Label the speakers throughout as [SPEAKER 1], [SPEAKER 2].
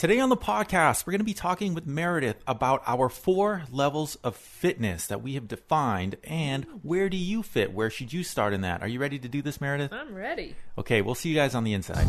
[SPEAKER 1] Today on the podcast, we're going to be talking with Meredith about our four levels of fitness that we have defined and where do you fit? Where should you start in that? Are you ready to do this, Meredith?
[SPEAKER 2] I'm ready.
[SPEAKER 1] Okay, we'll see you guys on the inside.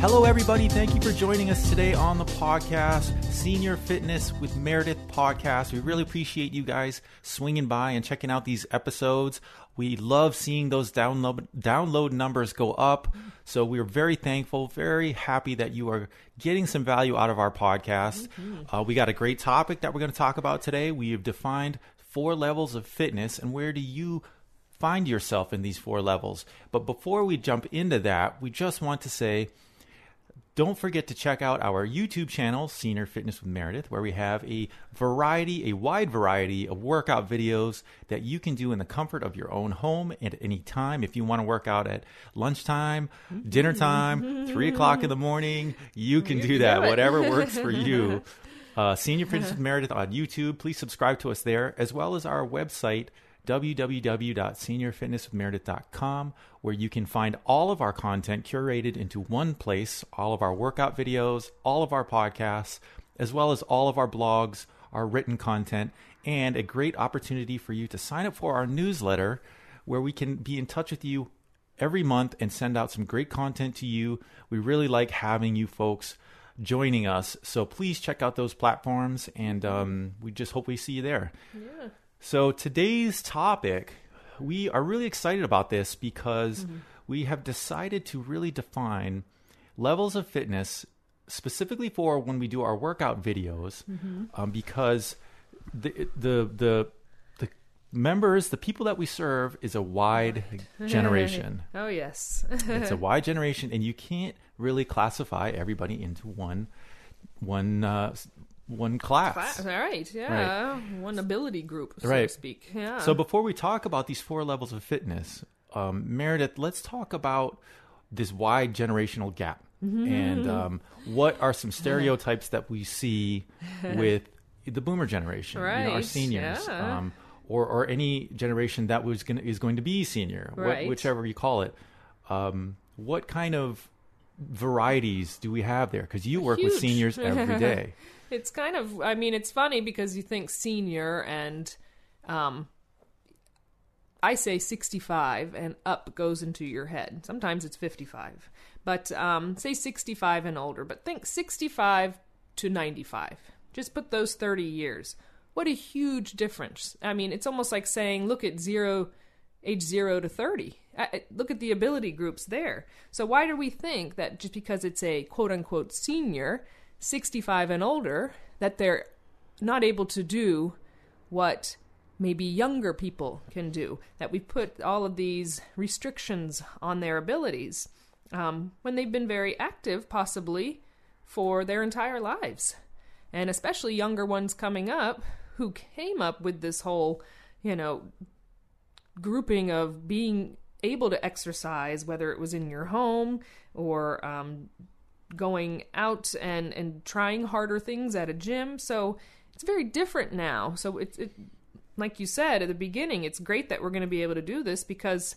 [SPEAKER 1] Hello, everybody. Thank you for joining us today on the podcast, Senior Fitness with Meredith podcast. We really appreciate you guys swinging by and checking out these episodes. We love seeing those download download numbers go up. So we're very thankful, very happy that you are getting some value out of our podcast. Uh, we got a great topic that we're going to talk about today. We have defined four levels of fitness, and where do you find yourself in these four levels? But before we jump into that, we just want to say don't forget to check out our YouTube channel, Senior Fitness with Meredith, where we have a variety, a wide variety of workout videos that you can do in the comfort of your own home at any time. If you want to work out at lunchtime, dinner time, three o'clock in the morning, you can do that.
[SPEAKER 2] do.
[SPEAKER 1] Whatever works for you. Uh, Senior Fitness with Meredith on YouTube. Please subscribe to us there, as well as our website, www.seniorfitnesswithmeredith.com, where you can find all of our content curated into one place, all of our workout videos, all of our podcasts, as well as all of our blogs, our written content, and a great opportunity for you to sign up for our newsletter where we can be in touch with you every month and send out some great content to you. We really like having you folks joining us. So please check out those platforms, and um, we just hope we see you there.
[SPEAKER 2] Yeah.
[SPEAKER 1] So today's topic, we are really excited about this because we have decided to really define levels of fitness specifically for when we do our workout videos, um, because the the the the members, the people that we serve, is a wide generation.
[SPEAKER 2] Oh yes.
[SPEAKER 1] it's a wide generation, and you can't really classify everybody into one one uh, one class.
[SPEAKER 2] Class. All right. Yeah. One ability group, so
[SPEAKER 1] Right.
[SPEAKER 2] to speak. Yeah.
[SPEAKER 1] So before we talk about these four levels of fitness, um, Meredith, let's talk about this wide generational gap
[SPEAKER 2] Mm-hmm.
[SPEAKER 1] and um, what are some stereotypes that we see with the Boomer generation, you know, our seniors,
[SPEAKER 2] yeah.
[SPEAKER 1] um, or or any generation that was going is going to be senior, wh- whichever you call it. Um, what kind of varieties do we have there? Because you work with seniors every day.
[SPEAKER 2] It's kind of. I mean, it's funny because you think senior and, um, I say sixty-five and up goes into your head. Sometimes it's fifty-five, but um, say sixty-five and older. But think sixty-five to ninety-five. Just put those thirty years. What a huge difference! I mean, it's almost like saying, look at zero age zero to 30. I- I- Look at the ability groups there. So, why do we think that just because it's a quote unquote senior, 65 and older, that they're not able to do what maybe younger people can do? That we put all of these restrictions on their abilities um, when they've been very active, possibly for their entire lives. And especially younger ones coming up who came up with this whole, you know, grouping of being able to exercise, whether it was in your home or um, going out and, and trying harder things at a gym. So it's very different now. So it's it, like you said at the beginning, it's great that we're going to be able to do this because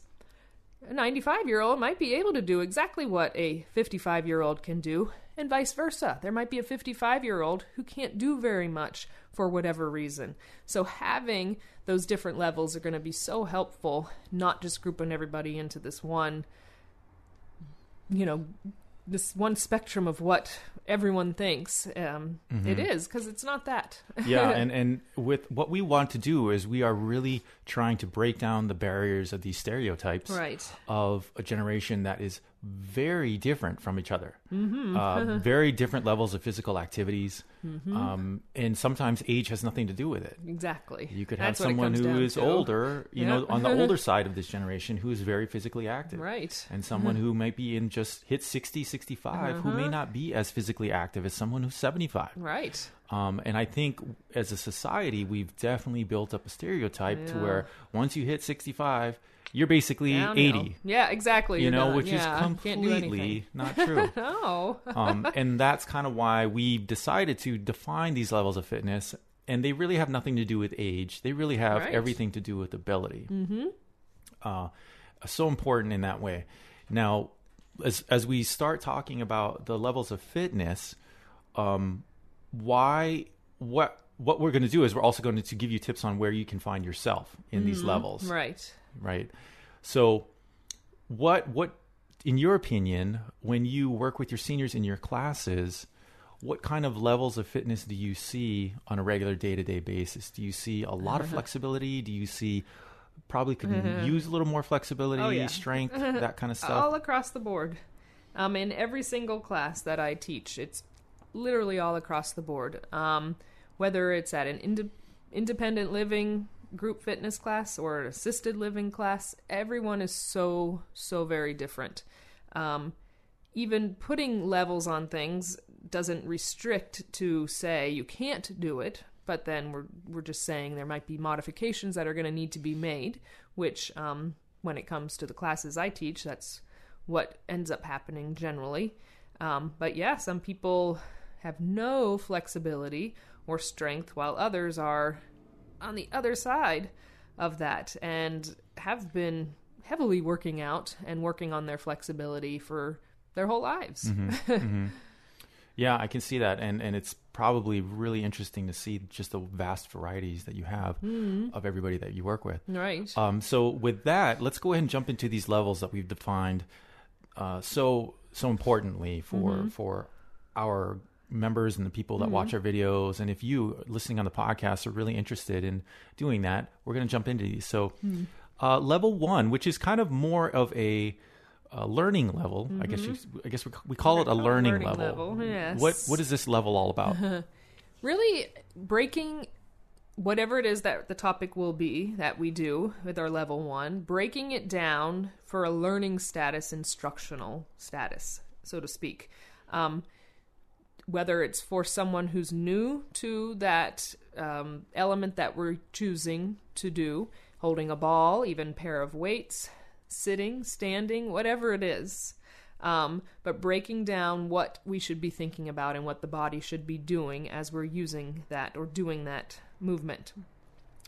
[SPEAKER 2] a 95 year old might be able to do exactly what a 55 year old can do, and vice versa. There might be a 55 year old who can't do very much for whatever reason. So, having those different levels are going to be so helpful, not just grouping everybody into this one, you know, this one spectrum of what everyone thinks um, it is, because it's not that.
[SPEAKER 1] yeah and and with what we want to do is we are really trying to break down the barriers of these stereotypes
[SPEAKER 2] Right.
[SPEAKER 1] of a generation that is very different from each other
[SPEAKER 2] Mm-hmm.
[SPEAKER 1] uh, very different levels of physical activities um, and sometimes age has nothing to do with it
[SPEAKER 2] Exactly.
[SPEAKER 1] you could have
[SPEAKER 2] That's
[SPEAKER 1] someone who is
[SPEAKER 2] to.
[SPEAKER 1] older you know on the older side of this generation who is very physically active
[SPEAKER 2] Right.
[SPEAKER 1] and someone who might be in just hit 60 65 who
[SPEAKER 2] Uh-huh.
[SPEAKER 1] may not be as physically active as someone who's 75
[SPEAKER 2] Right.
[SPEAKER 1] um, and I think as a society, we've definitely built up a stereotype to where once you hit 65, you're basically
[SPEAKER 2] Downhill.
[SPEAKER 1] 80,
[SPEAKER 2] Yeah, exactly.
[SPEAKER 1] you know,
[SPEAKER 2] done.
[SPEAKER 1] which
[SPEAKER 2] Yeah,
[SPEAKER 1] is
[SPEAKER 2] can't do anything.
[SPEAKER 1] completely not true.
[SPEAKER 2] No.
[SPEAKER 1] um, and that's kind of why we decided to define these levels of fitness. and they really have nothing to do with age. They really have
[SPEAKER 2] Right.
[SPEAKER 1] everything to do with ability. Mm-hmm. Uh, so important in that way. Now, as as we start talking about the levels of fitness, um, why what what we're going to do is we're also going to give you tips on where you can find yourself in these levels
[SPEAKER 2] Right.
[SPEAKER 1] right so what what in your opinion when you work with your seniors in your classes what kind of levels of fitness do you see on a regular day-to-day basis do you see a lot of flexibility do you see probably could use a little more flexibility
[SPEAKER 2] Oh, yeah.
[SPEAKER 1] strength that kind of stuff
[SPEAKER 2] all across the board. Um, in every single class that I teach, it's literally all across the board. Um, whether it's at an inde- independent living group fitness class or an assisted living class, everyone is so so very different. Um, even putting levels on things doesn't restrict to say you can't do it, but then we're we're just saying there might be modifications that are going to need to be made, which um, when it comes to the classes I teach, that's what ends up happening generally. Um, but yeah, some people have no flexibility or strength, while others are on the other side of that and have been heavily working out and working on their flexibility for their whole lives.
[SPEAKER 1] Yeah, I can see that, and and it's probably really interesting to see just the vast varieties that you have of everybody that you work with.
[SPEAKER 2] Right.
[SPEAKER 1] Um, so with that, let's go ahead and jump into these levels that we've defined. Uh, so so importantly for for our members and the people that watch our videos, and if you listening on the podcast are really interested in doing that, we're going to jump into these. So uh, level one, which is kind of more of a uh, learning level, I guess you, I guess we, we call it a learning,
[SPEAKER 2] learning
[SPEAKER 1] level.
[SPEAKER 2] level, yes.
[SPEAKER 1] What what is this level all about?
[SPEAKER 2] really breaking whatever it is that the topic will be that we do with our level one, breaking it down for a learning status, instructional status, so to speak. Um, whether it's for someone who's new to that um, element that we're choosing to do, holding a ball, even pair of weights, sitting, standing, whatever it is. Um, but breaking down what we should be thinking about and what the body should be doing as we're using that or doing that movement.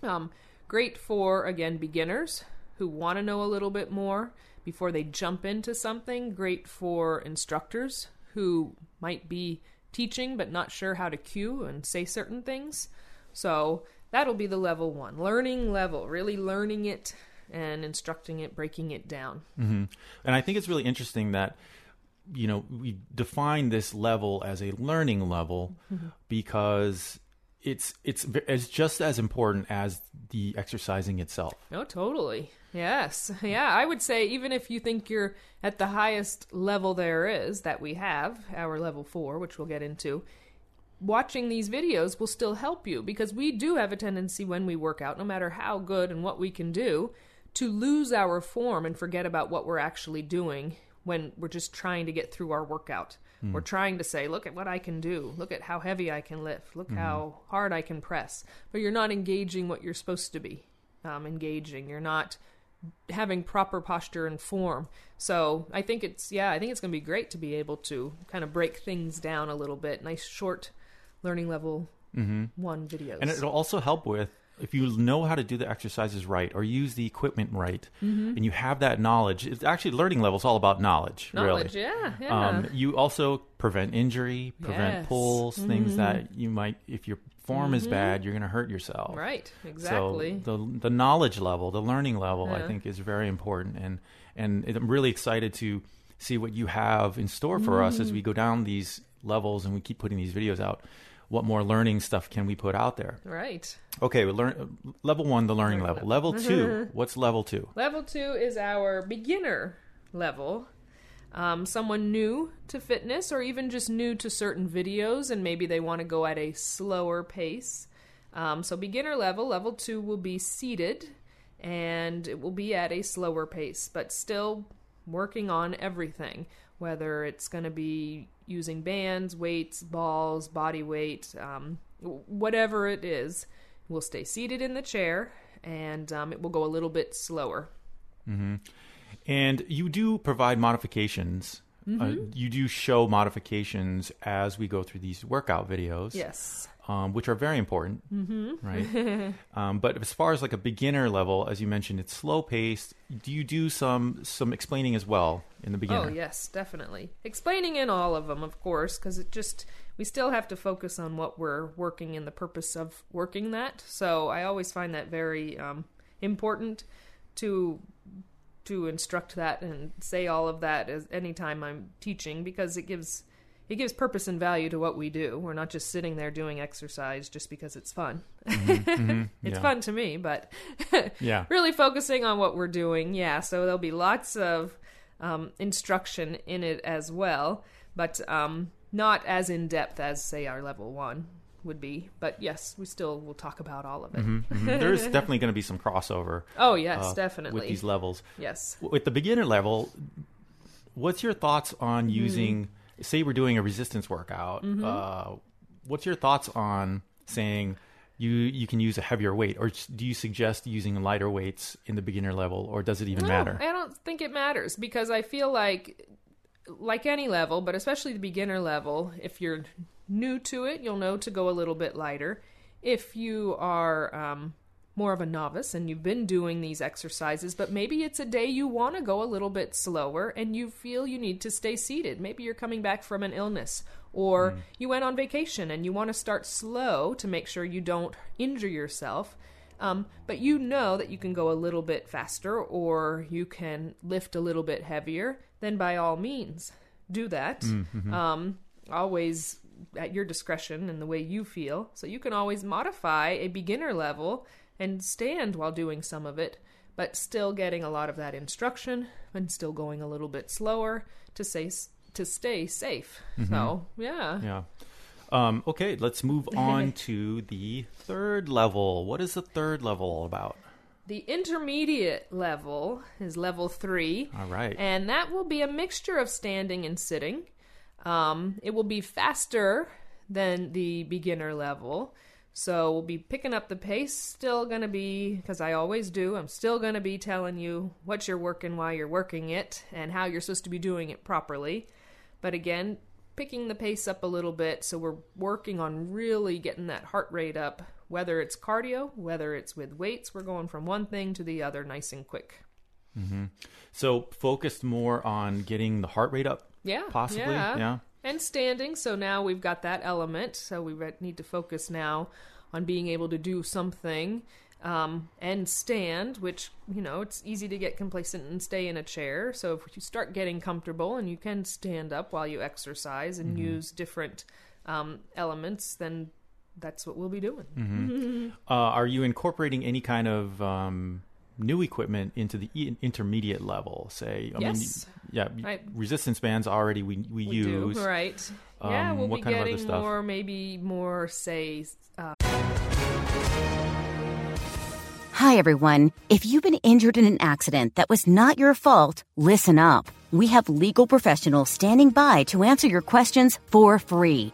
[SPEAKER 2] Um, great for, again, beginners who want to know a little bit more before they jump into something. Great for instructors who might be teaching but not sure how to cue and say certain things. So that'll be the level one learning level, really learning it and instructing it, breaking it down.
[SPEAKER 1] hmm And I think it's really interesting that you know we define this level as a learning level because it's it's it's just as important as the exercising itself.
[SPEAKER 2] Oh, totally. Yes. Yeah, I would say even if you think you're at the highest level there is that we have, our level 4, which we'll get into, watching these videos will still help you because we do have a tendency when we work out, no matter how good and what we can do, to lose our form and forget about what we're actually doing when we're just trying to get through our workout. We're hmm. trying to say, look at what I can do. Look at how heavy I can lift. Look hmm. how hard I can press. But you're not engaging what you're supposed to be um, engaging. You're not having proper posture and form. So I think it's yeah, I think it's going to be great to be able to kind of break things down a little bit. Nice short learning level mm-hmm. one videos.
[SPEAKER 1] And it'll also help with if you know how to do the exercises right or use the equipment right and you have that knowledge. It's actually learning level is all about knowledge,
[SPEAKER 2] knowledge.
[SPEAKER 1] really.
[SPEAKER 2] Yeah, yeah.
[SPEAKER 1] Um, you also prevent injury, prevent
[SPEAKER 2] Yes.
[SPEAKER 1] pulls, things that you might, if your form is bad, you're going to hurt yourself.
[SPEAKER 2] right. Exactly.
[SPEAKER 1] So the the knowledge level, the learning level, I think is very important, and and I'm really excited to see what you have in store for us as we
[SPEAKER 2] Mm.
[SPEAKER 1] go down these levels and we keep putting these videos out. What more learning stuff can we put out there?
[SPEAKER 2] right.
[SPEAKER 1] Okay, we learn level one, the learning level. Level two, what's level two?
[SPEAKER 2] Level two is our beginner level. Um, someone new to fitness or even just new to certain videos and maybe they want to go at a slower pace. Um, so, beginner level, level two will be seated and it will be at a slower pace, but still working on everything, whether it's going to be using bands, weights, balls, body weight, um, whatever it is. We'll stay seated in the chair and um, it will go a little bit slower.
[SPEAKER 1] And you do provide modifications uh, you do show modifications as we go through these workout videos.
[SPEAKER 2] Yes.
[SPEAKER 1] um, which are very important, right? um, but as far as like a beginner level, as you mentioned, it's slow paced. Do you do some some explaining as well in the beginner?
[SPEAKER 2] Oh yes, definitely. Explaining in all of them, of course, because it just we still have to focus on what we're working and the purpose of working that. So I always find that very um, important to to instruct that and say all of that as anytime I'm teaching because it gives it gives purpose and value to what we do. We're not just sitting there doing exercise just because it's fun. it's
[SPEAKER 1] yeah.
[SPEAKER 2] fun to me, but
[SPEAKER 1] Yeah.
[SPEAKER 2] really focusing on what we're doing. Yeah, so there'll be lots of um, instruction in it as well, but um, not as in depth as, say, our level one would be. But yes, we still will talk about all of it.
[SPEAKER 1] Mhm. There's definitely going to be some crossover
[SPEAKER 2] Oh, yes,
[SPEAKER 1] uh,
[SPEAKER 2] definitely.
[SPEAKER 1] with these levels.
[SPEAKER 2] yes.
[SPEAKER 1] With the beginner level, what's your thoughts on
[SPEAKER 2] Mm-hmm.
[SPEAKER 1] using? Say we're doing a resistance workout. Uh, what's your thoughts on saying? You, you can use a heavier weight, or do you suggest using lighter weights in the beginner level, or does it even
[SPEAKER 2] No,
[SPEAKER 1] matter?
[SPEAKER 2] I don't think it matters because I feel like, like any level, but especially the beginner level, if you're new to it, you'll know to go a little bit lighter. If you are um, more of a novice and you've been doing these exercises, but maybe it's a day you want to go a little bit slower and you feel you need to stay seated. Maybe you're coming back from an illness or you went on vacation and you want to start slow to make sure you don't injure yourself. Um, but you know that you can go a little bit faster or you can lift a little bit heavier, then by all means do that. Um, always at your discretion and the way you feel. So you can always modify a beginner level and stand while doing some of it, but still getting a lot of that instruction and still going a little bit slower to say to stay safe. So yeah.
[SPEAKER 1] Yeah. Um, okay, let's move on to the third level. What is the third level all about?
[SPEAKER 2] The intermediate level is level three.
[SPEAKER 1] All right.
[SPEAKER 2] And that will be a mixture of standing and sitting. Um, it will be faster than the beginner level. So we'll be picking up the pace. Still going to be, because I always do, I'm still going to be telling you what you're working while you're working it and how you're supposed to be doing it properly. But again, picking the pace up a little bit. So we're working on really getting that heart rate up, whether it's cardio, whether it's with weights. We're going from one thing to the other nice and quick.
[SPEAKER 1] So focused more on getting the heart rate up,
[SPEAKER 2] Yeah.
[SPEAKER 1] possibly.
[SPEAKER 2] Yeah.
[SPEAKER 1] Yeah.
[SPEAKER 2] And standing. So now we've got that element. So we need to focus now on being able to do something um, and stand, which, you know, it's easy to get complacent and stay in a chair. So if you start getting comfortable and you can stand up while you exercise and use different um, elements, then that's what we'll be doing.
[SPEAKER 1] Uh, are you incorporating any kind of um, new equipment into the e- intermediate level? Say, I
[SPEAKER 2] Yes.
[SPEAKER 1] mean, yeah,
[SPEAKER 2] I-
[SPEAKER 1] resistance bands already we we,
[SPEAKER 2] We
[SPEAKER 1] use.
[SPEAKER 2] do, right? yeah,
[SPEAKER 1] Um,
[SPEAKER 2] we'll
[SPEAKER 1] what
[SPEAKER 2] be
[SPEAKER 1] kind of other
[SPEAKER 2] getting
[SPEAKER 1] stuff?
[SPEAKER 2] more, maybe more, say, uh,
[SPEAKER 3] Hi, everyone. If you've been injured in an accident that was not your fault, listen up. We have legal professionals standing by to answer your questions for free.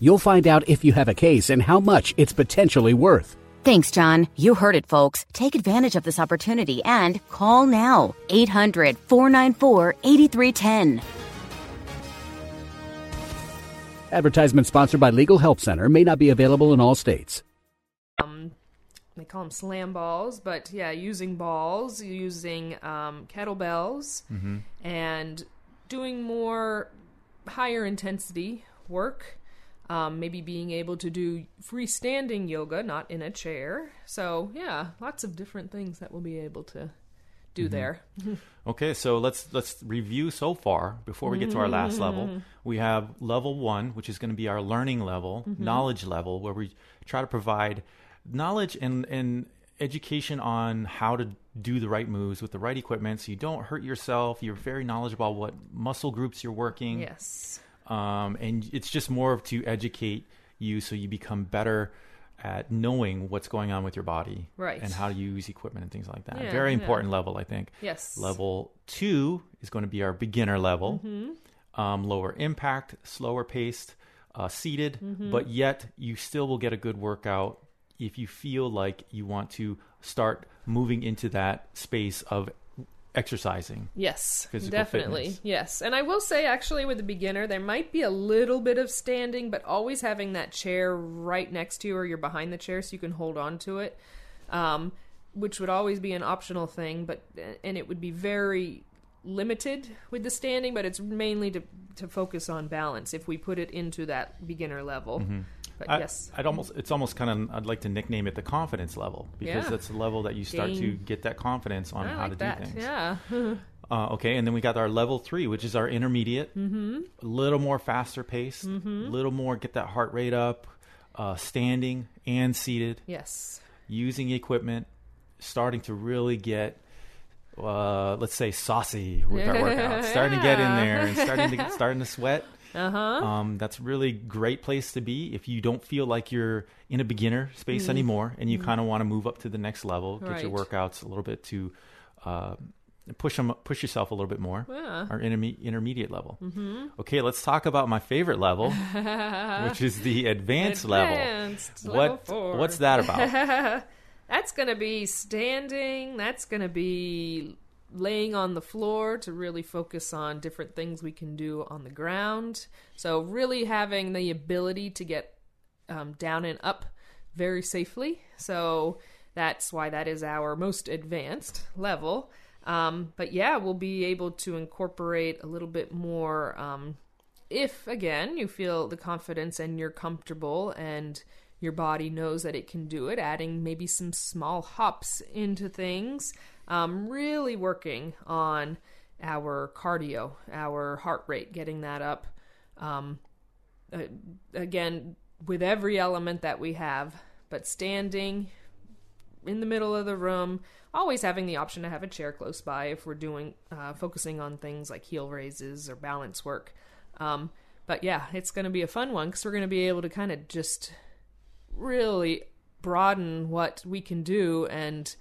[SPEAKER 4] You'll find out if you have a case and how much it's potentially worth.
[SPEAKER 3] Thanks, John. You heard it, folks. Take advantage of this opportunity and call now. 800 494 8310.
[SPEAKER 4] Advertisement sponsored by Legal Help Center may not be available in all states.
[SPEAKER 2] um, they call them slam balls, but yeah, using balls, using um, kettlebells, and doing more higher intensity work. Um, maybe being able to do freestanding yoga, not in a chair. So yeah, lots of different things that we'll be able to do there.
[SPEAKER 1] Okay, so let's let's review so far before we get to our last level. We have level one, which is going to be our learning level, knowledge level, where we try to provide knowledge and and education on how to do the right moves with the right equipment, so you don't hurt yourself. You're very knowledgeable about what muscle groups you're working.
[SPEAKER 2] Yes.
[SPEAKER 1] Um, and it's just more of to educate you so you become better at knowing what's going on with your body
[SPEAKER 2] Right.
[SPEAKER 1] and how to use equipment and things like that.
[SPEAKER 2] Yeah,
[SPEAKER 1] Very
[SPEAKER 2] yeah.
[SPEAKER 1] important level, I think.
[SPEAKER 2] Yes.
[SPEAKER 1] Level two is going to be our beginner level,
[SPEAKER 2] Mm-hmm.
[SPEAKER 1] um, lower impact, slower paced, uh, seated,
[SPEAKER 2] Mm-hmm.
[SPEAKER 1] but yet you still will get a good workout if you feel like you want to start moving into that space of exercising.
[SPEAKER 2] Yes,
[SPEAKER 1] Physical
[SPEAKER 2] definitely.
[SPEAKER 1] fitness.
[SPEAKER 2] Yes. And I will say, actually, with a beginner, there might be a little bit of standing, but always having that chair right next to you or you're behind the chair so you can hold on to it, um, which would always be an optional thing, but and it would be very limited with the standing, but it's mainly to, to focus on balance if we put it into that beginner level. But.
[SPEAKER 1] I,
[SPEAKER 2] yes.
[SPEAKER 1] I'd almost it's almost kind of I'd like to nickname it the confidence level because
[SPEAKER 2] Yeah.
[SPEAKER 1] that's the level that you start to get that confidence on
[SPEAKER 2] I
[SPEAKER 1] how
[SPEAKER 2] like
[SPEAKER 1] to
[SPEAKER 2] that.
[SPEAKER 1] do things.
[SPEAKER 2] Yeah.
[SPEAKER 1] Uh, okay, and then we got our level three, which is our intermediate. Mm-hmm. A little more faster pace, a
[SPEAKER 2] Mm-hmm.
[SPEAKER 1] little more get that heart rate up, uh, standing and seated,
[SPEAKER 2] yes.
[SPEAKER 1] using equipment, starting to really get, uh, let's say, saucy with our workout, starting to get in there and starting to starting to sweat.
[SPEAKER 2] Uh huh.
[SPEAKER 1] Um, that's a really great place to be if you don't feel like you're in a beginner space anymore and you kind of want to move up to the next level, get your
[SPEAKER 2] Mm-hmm.
[SPEAKER 1] Workouts a little bit to uh, push them, push yourself a little bit more.
[SPEAKER 2] Yeah.
[SPEAKER 1] Our interme- intermediate level. Mm-hmm. Okay, let's talk about my favorite level, which is the advanced,
[SPEAKER 2] Advanced,
[SPEAKER 1] level.
[SPEAKER 2] level
[SPEAKER 1] What
[SPEAKER 2] four.
[SPEAKER 1] what's that about?
[SPEAKER 2] That's going to be standing. That's going to be laying on the floor to really focus on different things we can do on the ground. So, really having the ability to get um, down and up very safely. So, that's why that is our most advanced level. Um, but yeah, we'll be able to incorporate a little bit more. Um, if again you feel the confidence and you're comfortable and your body knows that it can do it, adding maybe some small hops into things, um, really working on our cardio, our heart rate, getting that up. Um, uh, again, with every element that we have, but standing in the middle of the room, always having the option to have a chair close by if we're doing uh, focusing on things like heel raises or balance work. Um, but yeah, it's going to be a fun one because we're going to be able to kind of just really broaden what we can do and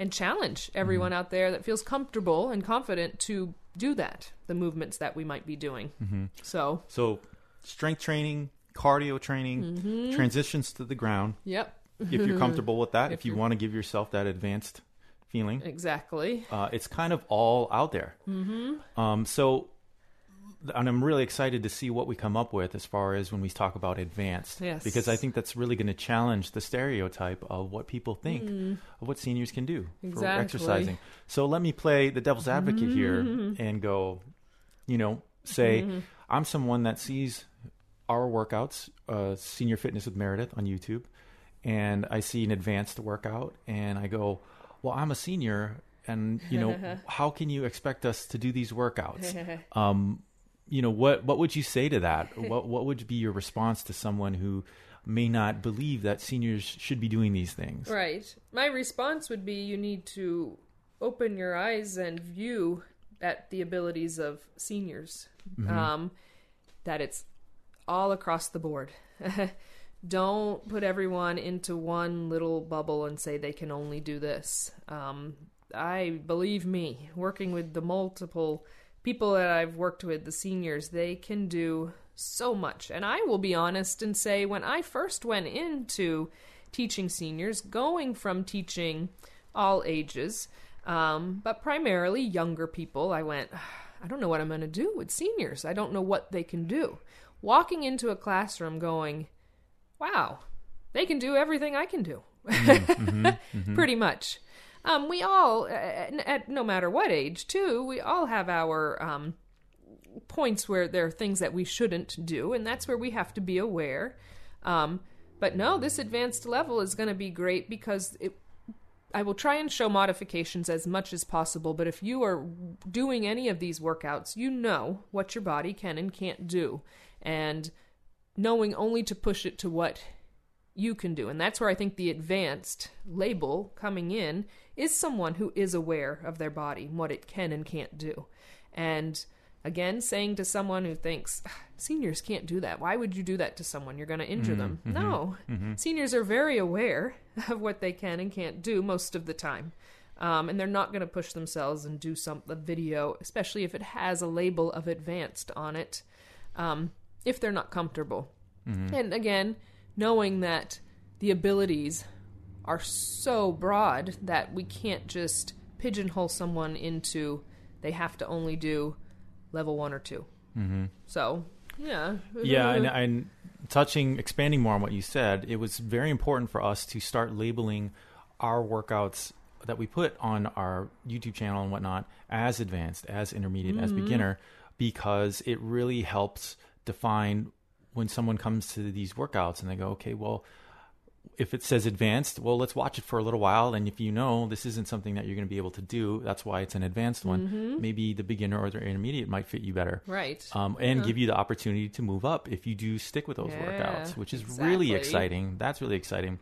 [SPEAKER 2] and challenge everyone out there that feels comfortable and confident to do that the movements that we might be doing so
[SPEAKER 1] so, strength training, cardio training,
[SPEAKER 2] Mm-hmm.
[SPEAKER 1] transitions to the ground.
[SPEAKER 2] yep
[SPEAKER 1] If you're comfortable with that, if,
[SPEAKER 2] If
[SPEAKER 1] you want to give yourself that advanced feeling,
[SPEAKER 2] exactly
[SPEAKER 1] uh, it's kind of all out there. Mm-hmm. Um, so, and I'm really excited to see what we come up with as far as when we talk about advanced.
[SPEAKER 2] Yes.
[SPEAKER 1] Because I think that's really going to challenge the stereotype of what people think of what seniors can do for
[SPEAKER 2] Mm. Exactly. Mm-hmm.
[SPEAKER 1] exercising. So let me play the devil's advocate here and go, you know, say I'm someone that sees our workouts, uh, Senior Fitness with Meredith on YouTube, and I see an advanced workout, and I go, well, I'm a senior, and you know, how can you expect us to do these workouts? um, you know, what what would you say to that? what what would be your response to someone who may not believe that seniors should be doing these things?
[SPEAKER 2] Right. My response would be you need to open your eyes and view at the abilities of seniors. Um, that it's all across the board. Don't put everyone into one little bubble and say they can only do this. Um, I believe me, working with the multiple people that I've worked with, the seniors, they can do so much. And I will be honest and say, when I first went into teaching seniors, going from teaching all ages, um, but primarily younger people, I went, I don't know what I'm going to do with seniors. I don't know what they can do. Walking into a classroom going, wow, they can do everything I can do. Mm-hmm, mm-hmm, mm-hmm. Pretty much. Um, we all, uh, at, at no matter what age, too, we all have our um, points where there are things that we shouldn't do, and that's where we have to be aware. Um, but no, this advanced level is going to be great because it, I will try and show modifications as much as possible. But if you are doing any of these workouts, you know what your body can and can't do, and knowing only to push it to what you can do. And that's where I think the advanced label coming in is someone who is aware of their body and what it can and can't do. And Again, saying to someone who thinks ah, seniors can't do that, why would you do that to someone? You're going to injure them. Mm-hmm. No. Mm-hmm. Mm-hmm. Seniors are very aware of what they can and can't do most of the time. Um, and they're not going to push themselves and do some a video, especially if it has a label of advanced on it, um, if they're not comfortable. And again, knowing that the abilities are so broad that we can't just pigeonhole someone into they have to only do level one or 2 Mm-hmm. So, yeah.
[SPEAKER 1] Yeah, and, and touching, expanding more on what you said, it was very important for us to start labeling our workouts that we put on our YouTube channel and whatnot as advanced, as intermediate, as beginner, because it really helps define when someone comes to these workouts and they go, okay, well, if it says advanced, well, let's watch it for a little while. And if you know this isn't something that you're going to be able to do, that's why it's an advanced one. Maybe the beginner or the intermediate might fit you better.
[SPEAKER 2] Right.
[SPEAKER 1] Um, and give you the opportunity to move up if you do stick with those
[SPEAKER 2] Yeah,
[SPEAKER 1] workouts, which is really exciting. That's really exciting.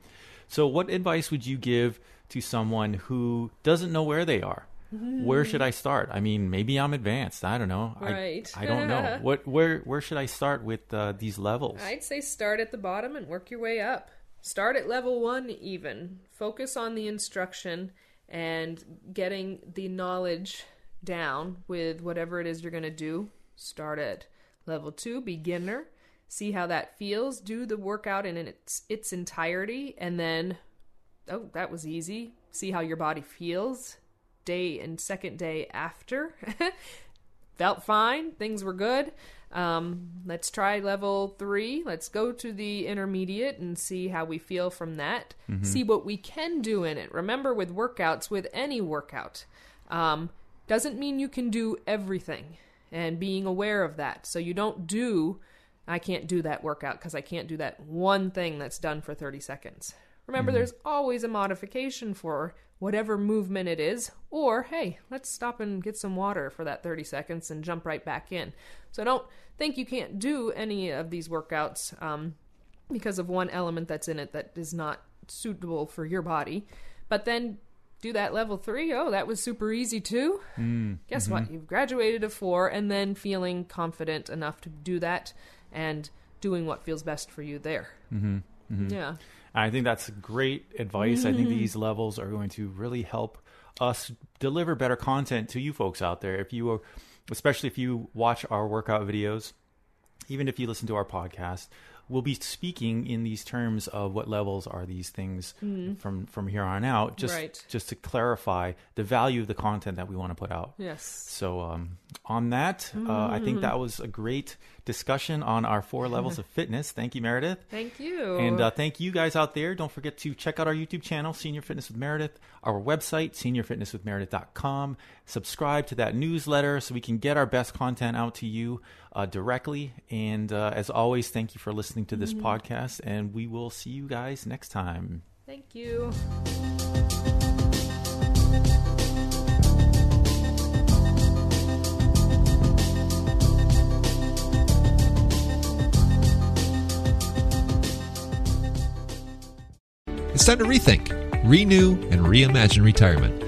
[SPEAKER 1] So, what advice would you give to someone who doesn't know where they are? Where should I start? I mean, maybe I'm advanced. I don't know.
[SPEAKER 2] Right.
[SPEAKER 1] I, I don't know. what where where should I start with uh, these levels?
[SPEAKER 2] I'd say start at the bottom and work your way up. Start at level one, even. Focus on the instruction and getting the knowledge down with whatever it is you're going to do. Start at level two, beginner. See how that feels. Do the workout in its its entirety, and then, oh, that was easy. See how your body feels. Day and second day after. felt fine. Things were good. Um, let's try level three. Let's go to the intermediate and see how we feel from that. See what we can do in it. Remember, with workouts, with any workout, um, doesn't mean you can do everything. And being aware of that. So you don't do, I can't do that workout because I can't do that one thing that's done for 30 seconds. Remember, there's always a modification for whatever movement it is, or hey, let's stop and get some water for that 30 seconds and jump right back in. So don't think you can't do any of these workouts um, because of one element that's in it that is not suitable for your body. But then do that level three. Oh, that was super easy too. Guess what? You've graduated to four and then feeling confident enough to do that and doing what feels best for you there. Mm-hmm. Yeah.
[SPEAKER 1] I think that's great advice. I think mm. these levels are going to really help us deliver better content to you folks out there. If you are, especially if you watch our workout videos, even if you listen to our podcast, we'll be speaking in these terms of what levels are these things from from here on out. Just
[SPEAKER 2] Right.
[SPEAKER 1] just to clarify the value of the content that we want to put out.
[SPEAKER 2] Yes.
[SPEAKER 1] So um, on that, uh, I think that was a great discussion on our four levels of fitness. Thank you, Meredith.
[SPEAKER 2] Thank you.
[SPEAKER 1] And uh, thank you guys out there. Don't forget to check out our YouTube channel, Senior Fitness with Meredith, our website, seniorfitnesswithmeredith.com. Subscribe to that newsletter so we can get our best content out to you uh, directly. And uh, as always, thank you for listening to this podcast. And we will see you guys next time.
[SPEAKER 2] Thank you.
[SPEAKER 5] It's time to rethink, renew, and reimagine retirement.